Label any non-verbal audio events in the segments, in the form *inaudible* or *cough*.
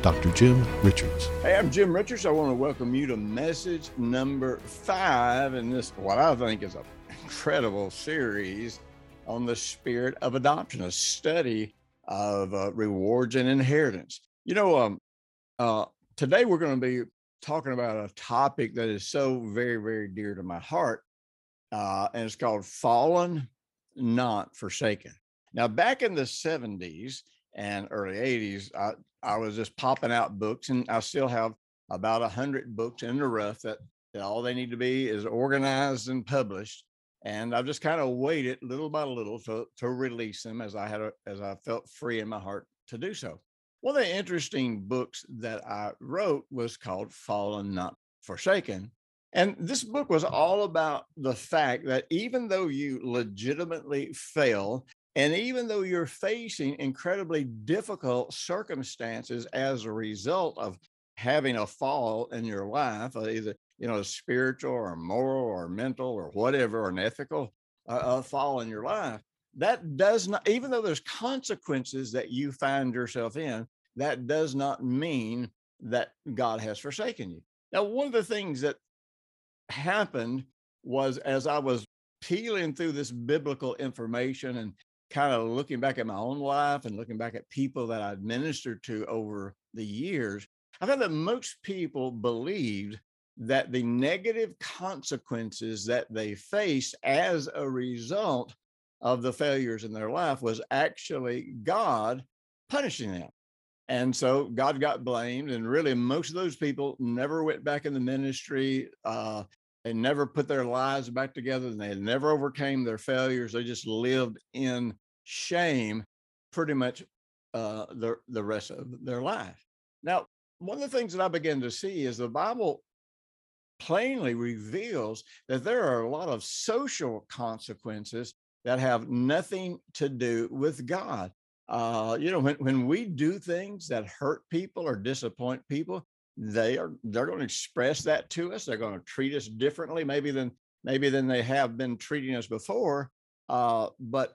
Dr. Jim Richards. Hey, I'm Jim Richards. I want to welcome you to message number five in this, what I think is an incredible series on the spirit of adoption, a study of uh, rewards and inheritance. You know, um, uh, today we're going to be talking about a topic that is so very, very dear to my heart, uh, and it's called Fallen, Not Forsaken. Now, back in the 70s, and early 80s, I, I was just popping out books, and I still have about a hundred books in the rough that, that all they need to be is organized and published. And I've just kind of waited little by little to, to release them as I had a, as I felt free in my heart to do so. One of the interesting books that I wrote was called Fallen Not Forsaken. And this book was all about the fact that even though you legitimately fail and even though you're facing incredibly difficult circumstances as a result of having a fall in your life, uh, either you know spiritual or moral or mental or whatever, or an ethical uh, fall in your life, that does not. Even though there's consequences that you find yourself in, that does not mean that God has forsaken you. Now, one of the things that happened was as I was peeling through this biblical information and kind of looking back at my own life and looking back at people that I'd ministered to over the years, I found that most people believed that the negative consequences that they faced as a result of the failures in their life was actually God punishing them. And so God got blamed. And really, most of those people never went back in the ministry. Uh, they never put their lives back together and they never overcame their failures. They just lived in shame pretty much uh, the, the rest of their life. Now, one of the things that I began to see is the Bible plainly reveals that there are a lot of social consequences that have nothing to do with God. Uh, you know, when, when we do things that hurt people or disappoint people, they are they're going to express that to us. They're going to treat us differently, maybe than maybe than they have been treating us before. Uh, but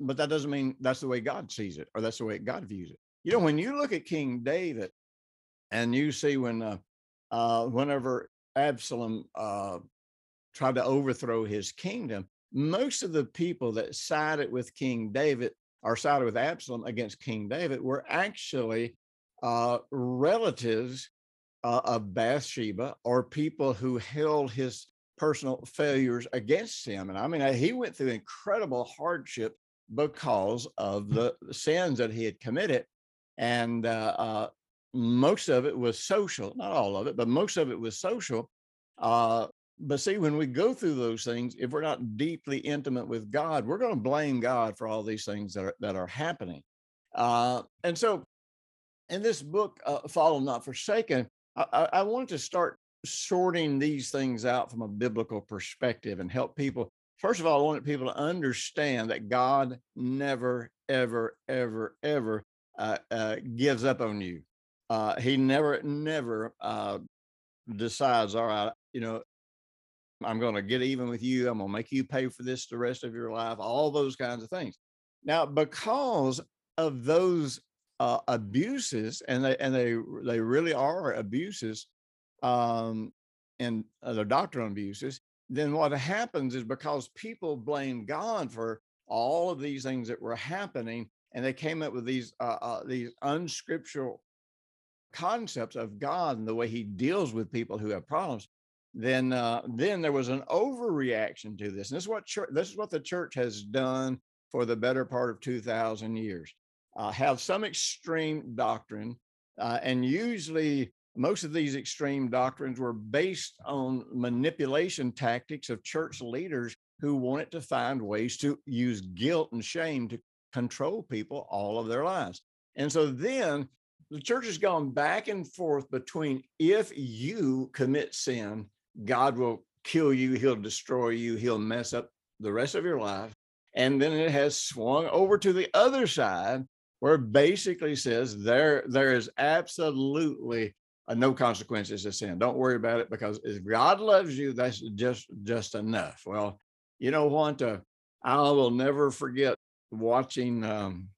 but that doesn't mean that's the way God sees it or that's the way God views it. You know, when you look at King David and you see when uh, uh, whenever Absalom uh, tried to overthrow his kingdom, most of the people that sided with King David or sided with Absalom against King David were actually uh, relatives uh, of Bathsheba or people who held his personal failures against him. And I mean, he went through incredible hardship because of mm. the sins that he had committed. And uh, uh, most of it was social, not all of it, but most of it was social. Uh, but see, when we go through those things, if we're not deeply intimate with God, we're going to blame God for all these things that are, that are happening. Uh, and so in this book, uh, Fallen Not Forsaken, I, I wanted to start sorting these things out from a biblical perspective and help people. First of all, I wanted people to understand that God never, ever, ever, ever uh, uh, gives up on you. Uh, he never, never uh, decides, all right, you know, I'm going to get even with you. I'm going to make you pay for this the rest of your life, all those kinds of things. Now, because of those uh, abuses, and they and they they really are abuses, um, and uh, they're doctrinal abuses. Then what happens is because people blame God for all of these things that were happening, and they came up with these uh, uh, these unscriptural concepts of God and the way He deals with people who have problems. Then uh, then there was an overreaction to this, and this is what church, this is what the church has done for the better part of two thousand years uh, have some extreme doctrine, uh, and usually most of these extreme doctrines were based on manipulation tactics of church leaders who wanted to find ways to use guilt and shame to control people all of their lives. And so then the church has gone back and forth between if you commit sin, God will kill you, he'll destroy you, he'll mess up the rest of your life. And then it has swung over to the other side where basically says there there is absolutely uh, no consequences to sin. Don't worry about it because if God loves you, that's just just enough. Well, you know what? Uh, I will never forget watching um,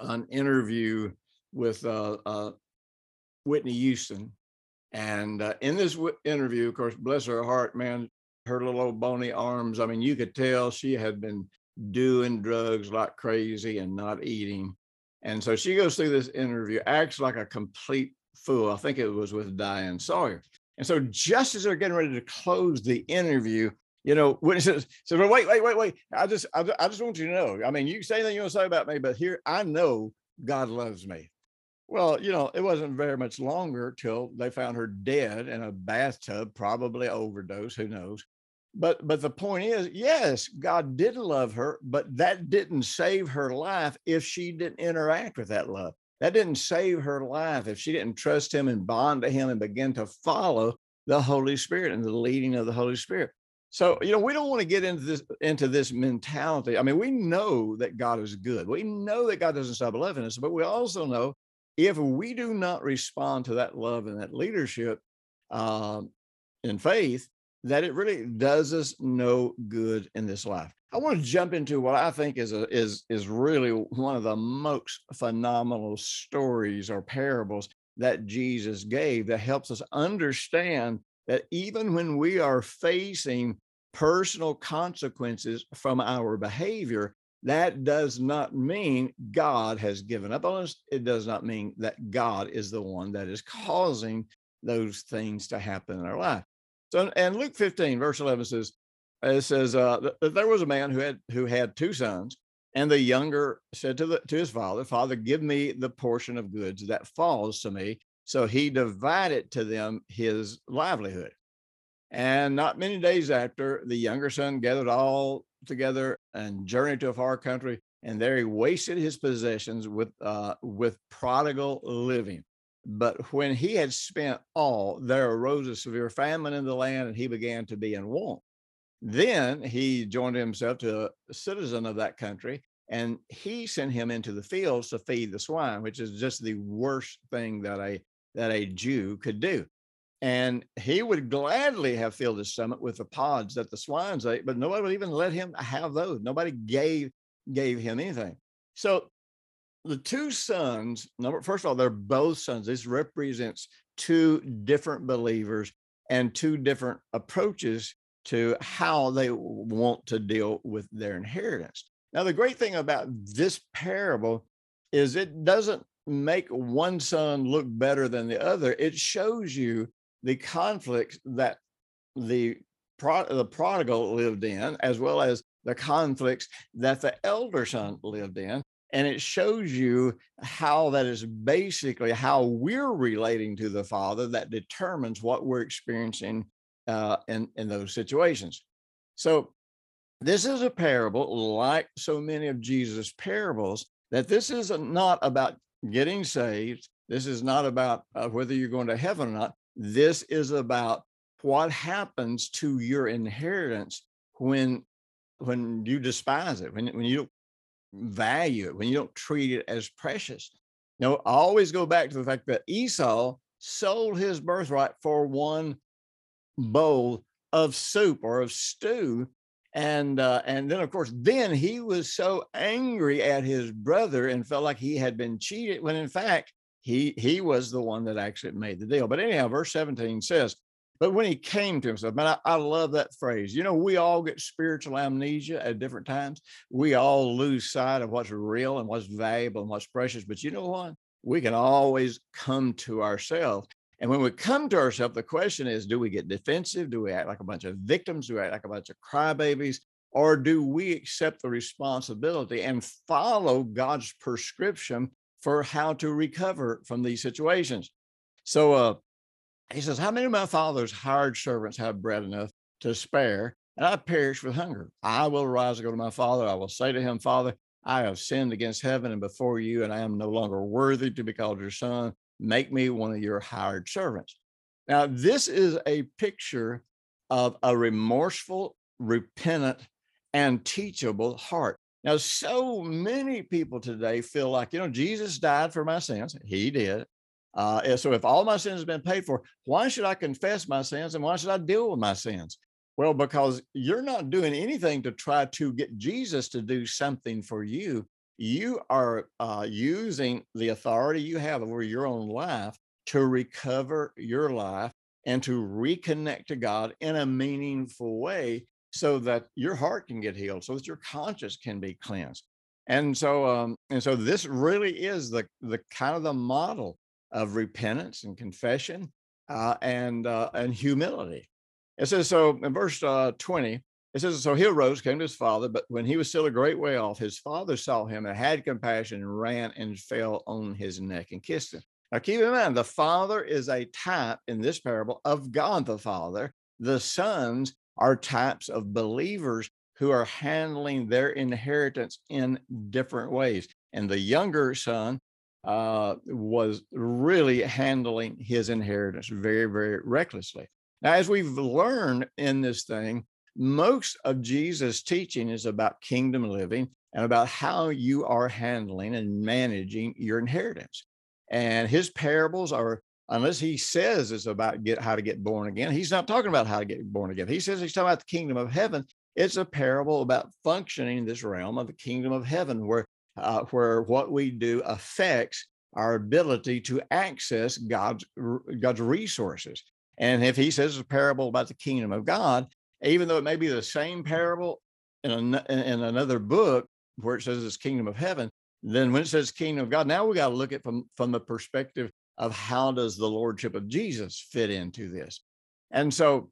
an interview with uh, uh, Whitney Houston, and uh, in this w- interview, of course, bless her heart, man, her little old bony arms. I mean, you could tell she had been doing drugs like crazy and not eating. And so she goes through this interview, acts like a complete fool. I think it was with Diane Sawyer. And so just as they're getting ready to close the interview, you know, witnesses said, well, wait, wait, wait, wait. I just, I, I just want you to know. I mean, you say anything you want to say about me, but here I know God loves me. Well, you know, it wasn't very much longer till they found her dead in a bathtub, probably overdose, who knows. But but the point is, yes, God did love her, but that didn't save her life if she didn't interact with that love. That didn't save her life if she didn't trust him and bond to him and begin to follow the Holy Spirit and the leading of the Holy Spirit. So, you know, we don't want to get into this into this mentality. I mean, we know that God is good. We know that God doesn't stop loving us, but we also know if we do not respond to that love and that leadership um, in faith, that it really does us no good in this life. I want to jump into what I think is a, is is really one of the most phenomenal stories or parables that Jesus gave that helps us understand that even when we are facing personal consequences from our behavior, that does not mean God has given up on us. It does not mean that God is the one that is causing those things to happen in our life. So, and Luke 15, verse 11 says, it says uh, that there was a man who had who had two sons, and the younger said to the to his father, "Father, give me the portion of goods that falls to me." So he divided to them his livelihood. And not many days after, the younger son gathered all together and journeyed to a far country, and there he wasted his possessions with uh, with prodigal living. But when he had spent all, there arose a severe famine in the land, and he began to be in want. Then he joined himself to a citizen of that country, and he sent him into the fields to feed the swine, which is just the worst thing that a that a Jew could do. And he would gladly have filled his stomach with the pods that the swines ate, but nobody would even let him have those. Nobody gave gave him anything. So the two sons, number first of all, they're both sons. This represents two different believers and two different approaches to how they want to deal with their inheritance. Now, the great thing about this parable is it doesn't make one son look better than the other. It shows you the conflicts that the the prodigal lived in, as well as the conflicts that the elder son lived in. And it shows you how that is basically how we're relating to the Father that determines what we're experiencing uh, in, in those situations. So, this is a parable, like so many of Jesus' parables, that this is not about getting saved. This is not about uh, whether you're going to heaven or not. This is about what happens to your inheritance when when you despise it, when, when you don't value it, when you don't treat it as precious. Know, I always go back to the fact that Esau sold his birthright for one bowl of soup or of stew. And uh, and then of course, then he was so angry at his brother and felt like he had been cheated when in fact he he was the one that actually made the deal. But anyhow, verse 17 says, but when he came to himself, man, I, I, love that phrase. You know, we all get spiritual amnesia at different times. We all lose sight of what's real and what's valuable and what's precious. But you know what? We can always come to ourselves and when we come to ourselves, the question is do we get defensive? Do we act like a bunch of victims? Do we act like a bunch of crybabies? Or do we accept the responsibility and follow God's prescription for how to recover from these situations? So uh, he says, How many of my father's hired servants have bread enough to spare? And I perish with hunger. I will rise and go to my father. I will say to him, Father, I have sinned against heaven and before you, and I am no longer worthy to be called your son. Make me one of your hired servants. Now, this is a picture of a remorseful, repentant, and teachable heart. Now, so many people today feel like, you know, Jesus died for my sins. He did. Uh, so if all my sins have been paid for, why should I confess my sins and why should I deal with my sins? Well, because you're not doing anything to try to get Jesus to do something for you. You are uh, using the authority you have over your own life to recover your life and to reconnect to God in a meaningful way so that your heart can get healed, so that your conscience can be cleansed. And so, um, and so this really is the the kind of the model of repentance and confession uh, and uh, and humility. It says so in verse uh, 20. It says, So he arose, came to his father, but when he was still a great way off, his father saw him and had compassion and ran and fell on his neck and kissed him. Now, keep in mind, the Father is a type in this parable of God the Father. The sons are types of believers who are handling their inheritance in different ways. And the younger son uh, was really handling his inheritance very, very recklessly. Now, as we've learned in this thing, most of Jesus' teaching is about kingdom living and about how you are handling and managing your inheritance. And his parables are, unless he says it's about get how to get born again, he's not talking about how to get born again. He says he's talking about the kingdom of heaven. It's a parable about functioning in this realm of the kingdom of heaven, where uh, where what we do affects our ability to access God's God's resources. And if he says a parable about the kingdom of God, even though it may be the same parable in, an, in another book where it says it's kingdom of heaven, then when it says kingdom of God, now we got to look at from from the perspective of how does the lordship of Jesus fit into this, and so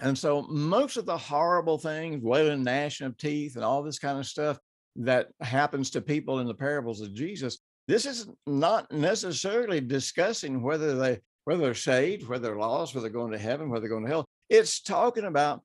and so most of the horrible things, wailing, gnashing of teeth, and all this kind of stuff that happens to people in the parables of Jesus, this is not necessarily discussing whether they whether they're saved, whether they're lost, whether they're going to heaven, whether they're going to hell. It's talking about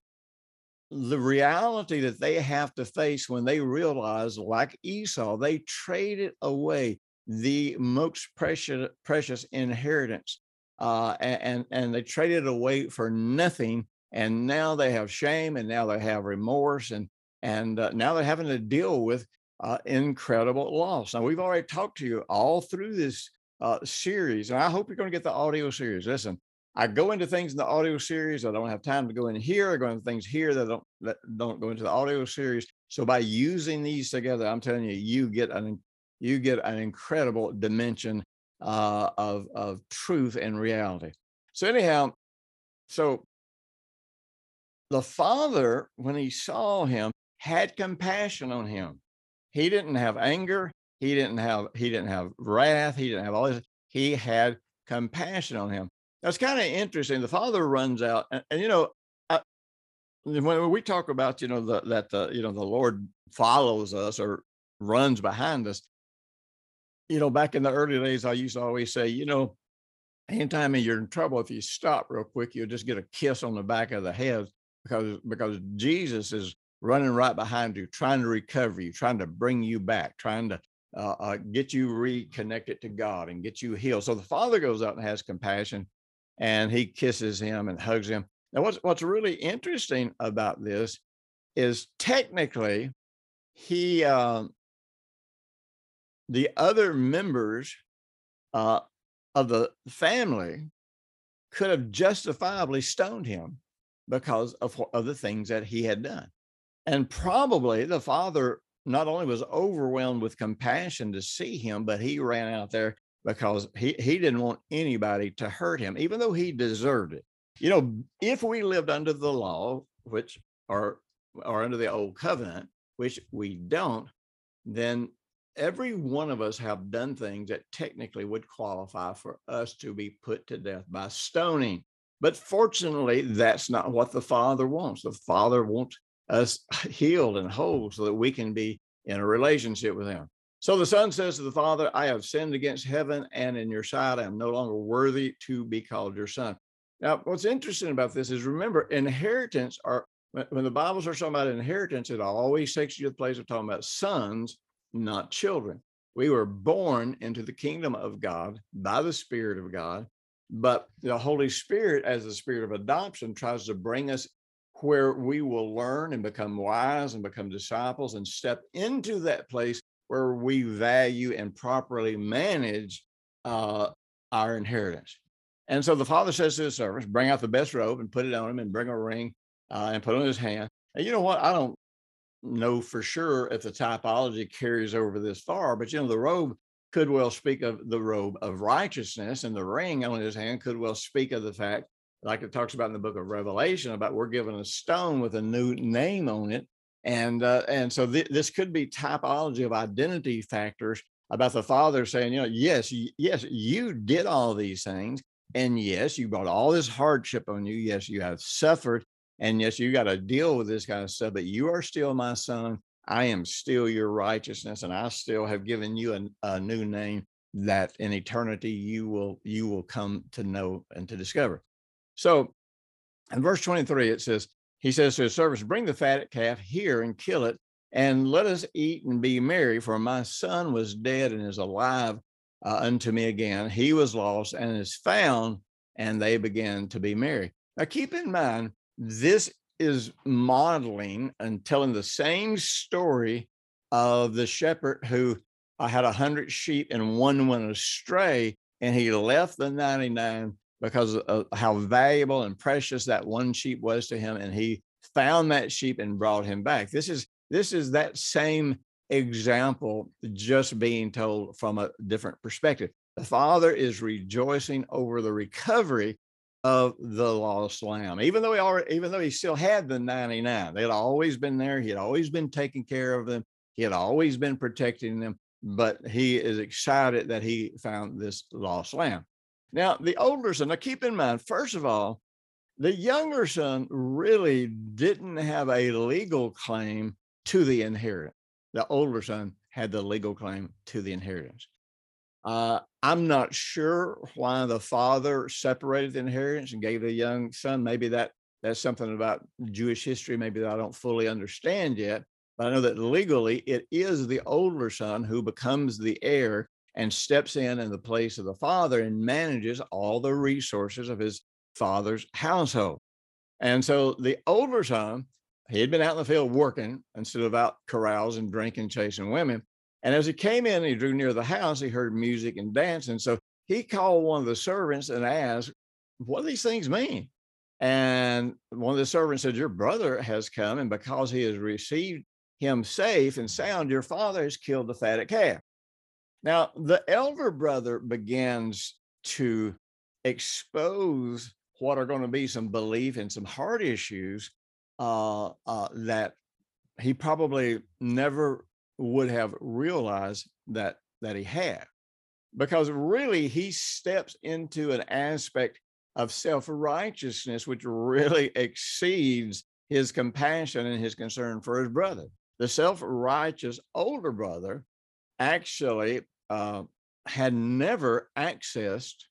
the reality that they have to face when they realize, like Esau, they traded away the most precious precious inheritance, uh, and and they traded away for nothing. And now they have shame, and now they have remorse, and and uh, now they're having to deal with uh, incredible loss. Now we've already talked to you all through this uh, series, and I hope you're going to get the audio series. Listen, I go into things in the audio series. I don't have time to go in here. I go into things here that don't that don't go into the audio series. So by using these together, I'm telling you, you get an you get an incredible dimension uh, of of truth and reality. So anyhow, so the father, when he saw him, had compassion on him. He didn't have anger. He didn't have he didn't have wrath. He didn't have all this. He had compassion on him. That's kind of interesting. The father runs out, and, and you know, I, when we talk about you know the, that the you know the Lord follows us or runs behind us, you know, back in the early days, I used to always say, you know, anytime you're in trouble, if you stop real quick, you'll just get a kiss on the back of the head because because Jesus is running right behind you, trying to recover you, trying to bring you back, trying to uh, uh, get you reconnected to God and get you healed. So the Father goes out and has compassion and he kisses him and hugs him. Now, what's what's really interesting about this is technically he um, the other members uh, of the family could have justifiably stoned him because of, of the things that he had done. And probably the father not only was overwhelmed with compassion to see him, but he ran out there because he, he didn't want anybody to hurt him, even though he deserved it. You know, if we lived under the law, which are or under the old covenant, which we don't, then every one of us have done things that technically would qualify for us to be put to death by stoning. But fortunately, that's not what the Father wants. The Father wants us *laughs* healed and whole so that we can be in a relationship with Him. So the son says to the father, I have sinned against heaven and in your sight. I am no longer worthy to be called your son. Now, what's interesting about this is remember, inheritance are when the Bible starts talking about inheritance, it always takes you to the place of talking about sons not children. We were born into the kingdom of God by the Spirit of God, but the Holy Spirit, as the Spirit of adoption, tries to bring us where we will learn and become wise and become disciples and step into that place where we value and properly manage uh, our inheritance. And so the father says to his servants, bring out the best robe and put it on him and bring a ring uh, and put on his hand. And you know what? I don't know for sure if the typology carries over this far, but you know, the robe could well speak of the robe of righteousness, and the ring on his hand could well speak of the fact, like it talks about in the book of Revelation, about we're given a stone with a new name on it. And uh, and so th- this could be typology of identity factors about the father saying, you know, yes, yes, you did all these things, and yes, you brought all this hardship on you. Yes, you have suffered, and yes, you got to deal with this kind of stuff, but you are still my son. I am still your righteousness, and I still have given you a, a new name that in eternity you will you will come to know and to discover. So in verse 23, it says, He says to his servants, Bring the fatted calf here and kill it, and let us eat and be merry, for my son was dead and is alive uh, unto me again. He was lost and is found, and they began to be merry. Now keep in mind, this is modeling and telling the same story of the shepherd who uh, had a hundred sheep and one went astray, and he left the 99 because of how valuable and precious that one sheep was to him, and he found that sheep and brought him back. This is this is that same example just being told from a different perspective. The father is rejoicing over the recovery of the lost lamb, even though he already, even though he still had the 99, they had always been there. He had always been taking care of them. He had always been protecting them, but he is excited that he found this lost lamb. Now, the older son, now keep in mind, first of all, the younger son really didn't have a legal claim to the inheritance. The older son had the legal claim to the inheritance. Uh, I'm not sure why the father separated the inheritance and gave the young son. Maybe that that's something about Jewish history, maybe that I don't fully understand yet. But I know that legally it is the older son who becomes the heir and steps in in the place of the father and manages all the resources of his father's household. And so the older son, he had been out in the field working instead of out carousing, drinking, chasing women. And as he came in, he drew near the house, he heard music and dance. And so he called one of the servants and asked, What do these things mean? And one of the servants said, Your brother has come, and because he has received him safe and sound, your father has killed the fatted calf. Now, the elder brother begins to expose what are going to be some belief and some heart issues uh, uh, that he probably never would have realized that that he had. Because really he steps into an aspect of self-righteousness which really *laughs* exceeds his compassion and his concern for his brother. The self-righteous older brother actually uh, had never accessed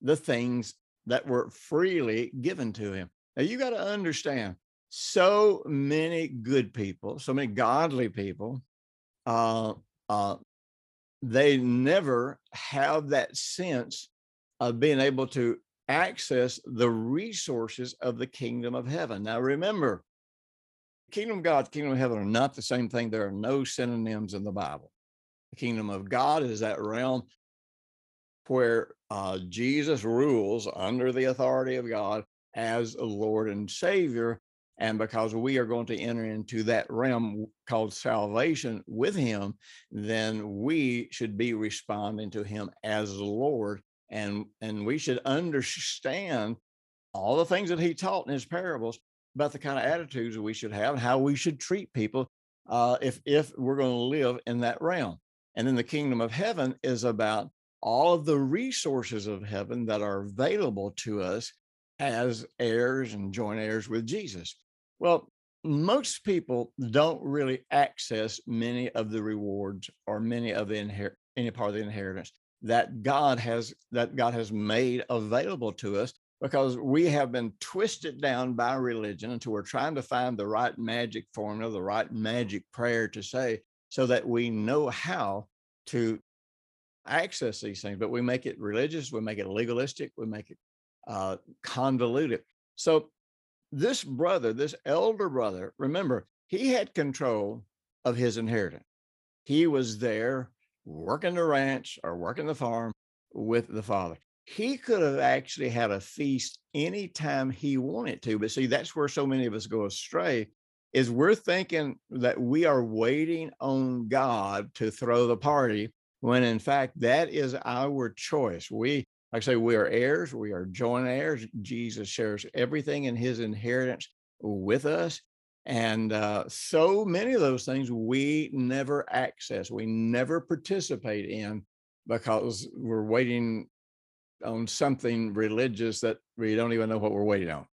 the things that were freely given to him now you got to understand so many good people so many godly people uh, uh, they never have that sense of being able to access the resources of the kingdom of heaven. Now, remember, kingdom of God, kingdom of heaven are not the same thing. There are no synonyms in the Bible. The kingdom of God is that realm where uh, Jesus rules under the authority of God as Lord and Savior. And because we are going to enter into that realm called salvation with him, then we should be responding to him as Lord. And, and we should understand all the things that he taught in his parables about the kind of attitudes we should have, and how we should treat people uh, if, if we're going to live in that realm. And then the kingdom of heaven is about all of the resources of heaven that are available to us as heirs and joint heirs with Jesus. Well, most people don't really access many of the rewards or many of the inher- any part of the inheritance that God has that God has made available to us because we have been twisted down by religion until we're trying to find the right magic formula, the right magic prayer to say so that we know how to access these things. But we make it religious, we make it legalistic, we make it uh, convoluted. So this brother, this elder brother, remember, he had control of his inheritance. He was there working the ranch or working the farm with the father. He could have actually had a feast anytime he wanted to. But see, that's where so many of us go astray is we're thinking that we are waiting on God to throw the party when in fact that is our choice. We like I say, we are heirs, we are joint heirs. Jesus shares everything in his inheritance with us. And uh, so many of those things we never access, we never participate in because we're waiting on something religious that we don't even know what we're waiting on.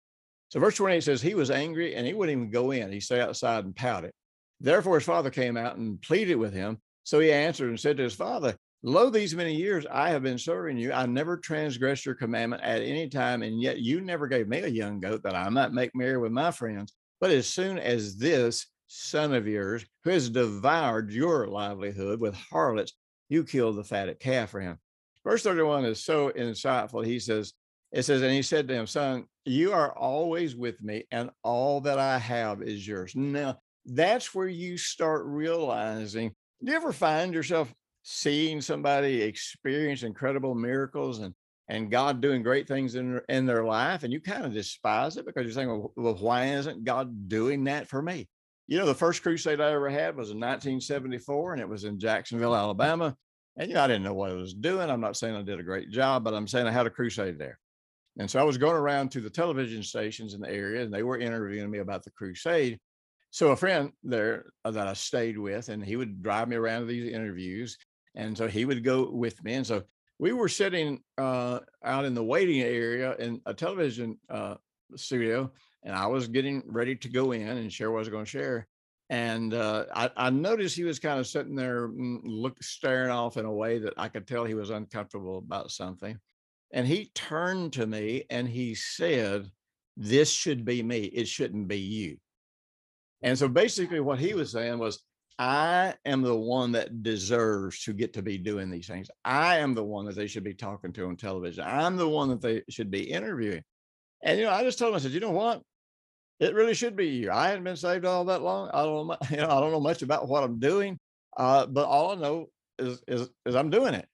So, verse 28 says, He was angry and he wouldn't even go in. He stayed outside and pouted. Therefore, his father came out and pleaded with him. So he answered and said to his father, Lo, these many years I have been serving you. I never transgressed your commandment at any time, and yet you never gave me a young goat that I might make merry with my friends. But as soon as this son of yours, who has devoured your livelihood with harlots, you killed the fatted calf for him. Verse 31 is so insightful. He says, It says, and he said to him, Son, you are always with me, and all that I have is yours. Now, that's where you start realizing. Do you ever find yourself seeing somebody experience incredible miracles and and God doing great things in in their life, and you kind of despise it because you're saying, well, well, why isn't God doing that for me? You know, the first crusade I ever had was in 1974, and it was in Jacksonville, Alabama. And you know, I didn't know what I was doing. I'm not saying I did a great job, but I'm saying I had a crusade there. And so I was going around to the television stations in the area, and they were interviewing me about the crusade. So a friend there uh, that I stayed with, and he would drive me around to these interviews, and so he would go with me. And so we were sitting uh, out in the waiting area in a television uh, studio, and I was getting ready to go in and share what I was going to share. And uh, I, I, noticed he was kind of sitting there, mm, look, staring off in a way that I could tell he was uncomfortable about something. And he turned to me and he said, This should be me. It shouldn't be you. And so basically, what he was saying was, I am the one that deserves to get to be doing these things. I am the one that they should be talking to on television. I'm the one that they should be interviewing. And you know, I just told him, I said, you know what? It really should be you. I hadn't been saved all that long. I don't know, *laughs* you know, I don't know much about what I'm doing, uh, but all I know is, is is I'm doing it.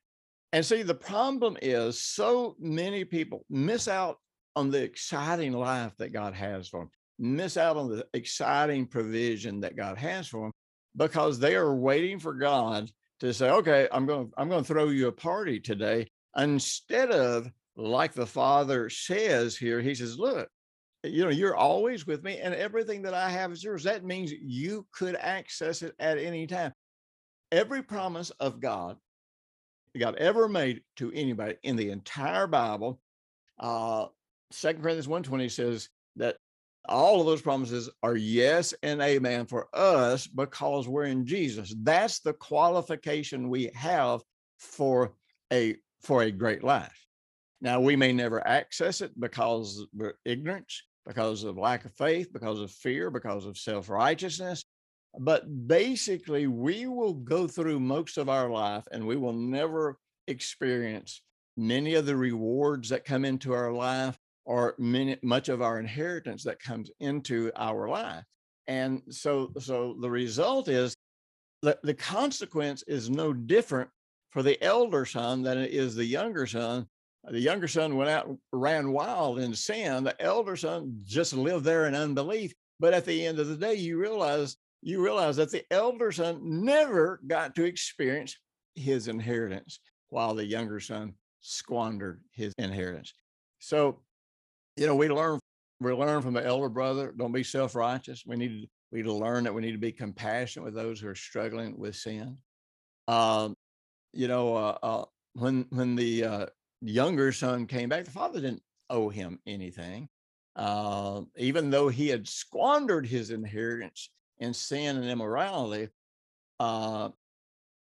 And see, the problem is so many people miss out on the exciting life that God has for them, miss out on the exciting provision that God has for them because they are waiting for God to say, okay, I'm going, I'm going to throw you a party today. Instead of like the father says here, he says, look, you know, you're always with me and everything that I have is yours. That means you could access it at any time. Every promise of God, God ever made to anybody in the entire Bible, uh, Second Corinthians 120 says that all of those promises are yes and amen for us because we're in Jesus. That's the qualification we have for a for a great life. Now we may never access it because of ignorance, because of lack of faith, because of fear, because of self-righteousness. But basically, we will go through most of our life and we will never experience many of the rewards that come into our life or many, much of our inheritance that comes into our life. And so, so the result is that the consequence is no different for the elder son than it is the younger son. The younger son went out, ran wild in sin. The elder son just lived there in unbelief. But at the end of the day, you realize you realize that the elder son never got to experience his inheritance, while the younger son squandered his inheritance. So you know, we learn we learn from the elder brother. Don't be self righteous. We need we need to learn that we need to be compassionate with those who are struggling with sin. Um, you know, uh, uh, when when the uh, younger son came back, the father didn't owe him anything, uh, even though he had squandered his inheritance in sin and immorality. Uh,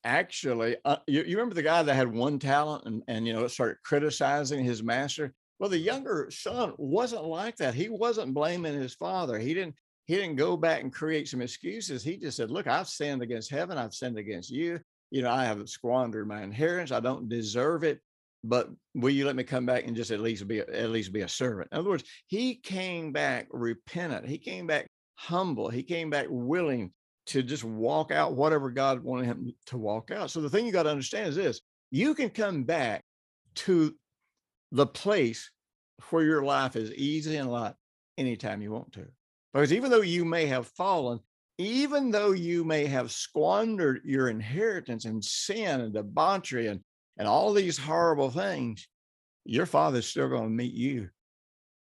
actually, uh, you, you remember the guy that had one talent and and you know started criticizing his master well, the younger son wasn't like that. He wasn't blaming his father. He didn't he didn't go back and create some excuses. He just said, Look, I've sinned against heaven. I've sinned against you. You know, I have squandered my inheritance. I don't deserve it. But will you let me come back and just at least be at least be a servant? In other words, he came back repentant. He came back humble. He came back willing to just walk out whatever God wanted him to walk out. So the thing you got to understand is this you can come back to the place where your life is easy and light anytime you want to. Because even though you may have fallen, even though you may have squandered your inheritance in sin and debauchery and, and all these horrible things, your father's still going to meet you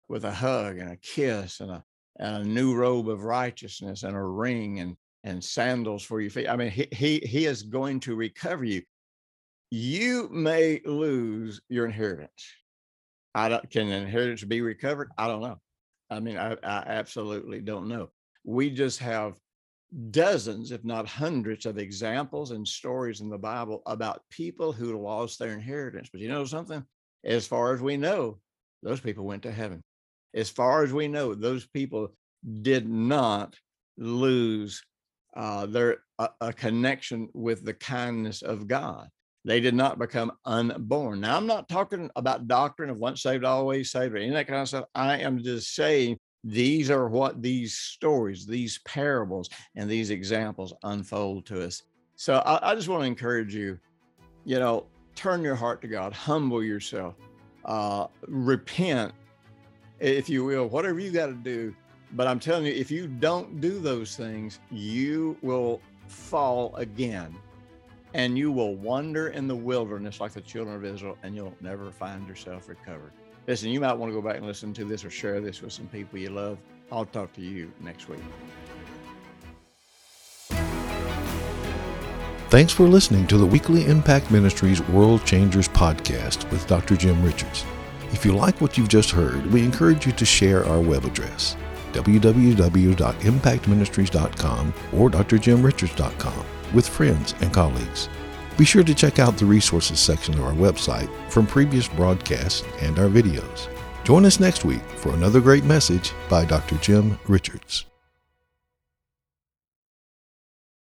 with a hug and a kiss and a, and a new robe of righteousness and a ring and, and sandals for your feet. I mean, he, he, he is going to recover you. You may lose your inheritance. I don't, can inheritance be recovered? I don't know. I mean, I, I absolutely don't know. We just have dozens, if not hundreds, of examples and stories in the Bible about people who lost their inheritance. But you know something? As far as we know, those people went to heaven. As far as we know, those people did not lose uh, their a, a connection with the kindness of God. They did not become unborn. Now, I'm not talking about doctrine of once saved, always saved, or any of that kind of stuff. I am just saying these are what these stories, these parables, and these examples unfold to us. So I, I just want to encourage you, you know, turn your heart to God, humble yourself, uh, repent, if you will, whatever you got to do. But I'm telling you, if you don't do those things, you will fall again and you will wander in the wilderness like the children of Israel, and you'll never find yourself recovered. Listen, you might want to go back and listen to this or share this with some people you love. I'll talk to you next week. Thanks for listening to the weekly Impact Ministries World Changers podcast with Dr. Jim Richards. If you like what you've just heard, we encourage you to share our web address www.impactministries.com or drjimrichards.com with friends and colleagues. Be sure to check out the resources section of our website from previous broadcasts and our videos. Join us next week for another great message by Dr. Jim Richards.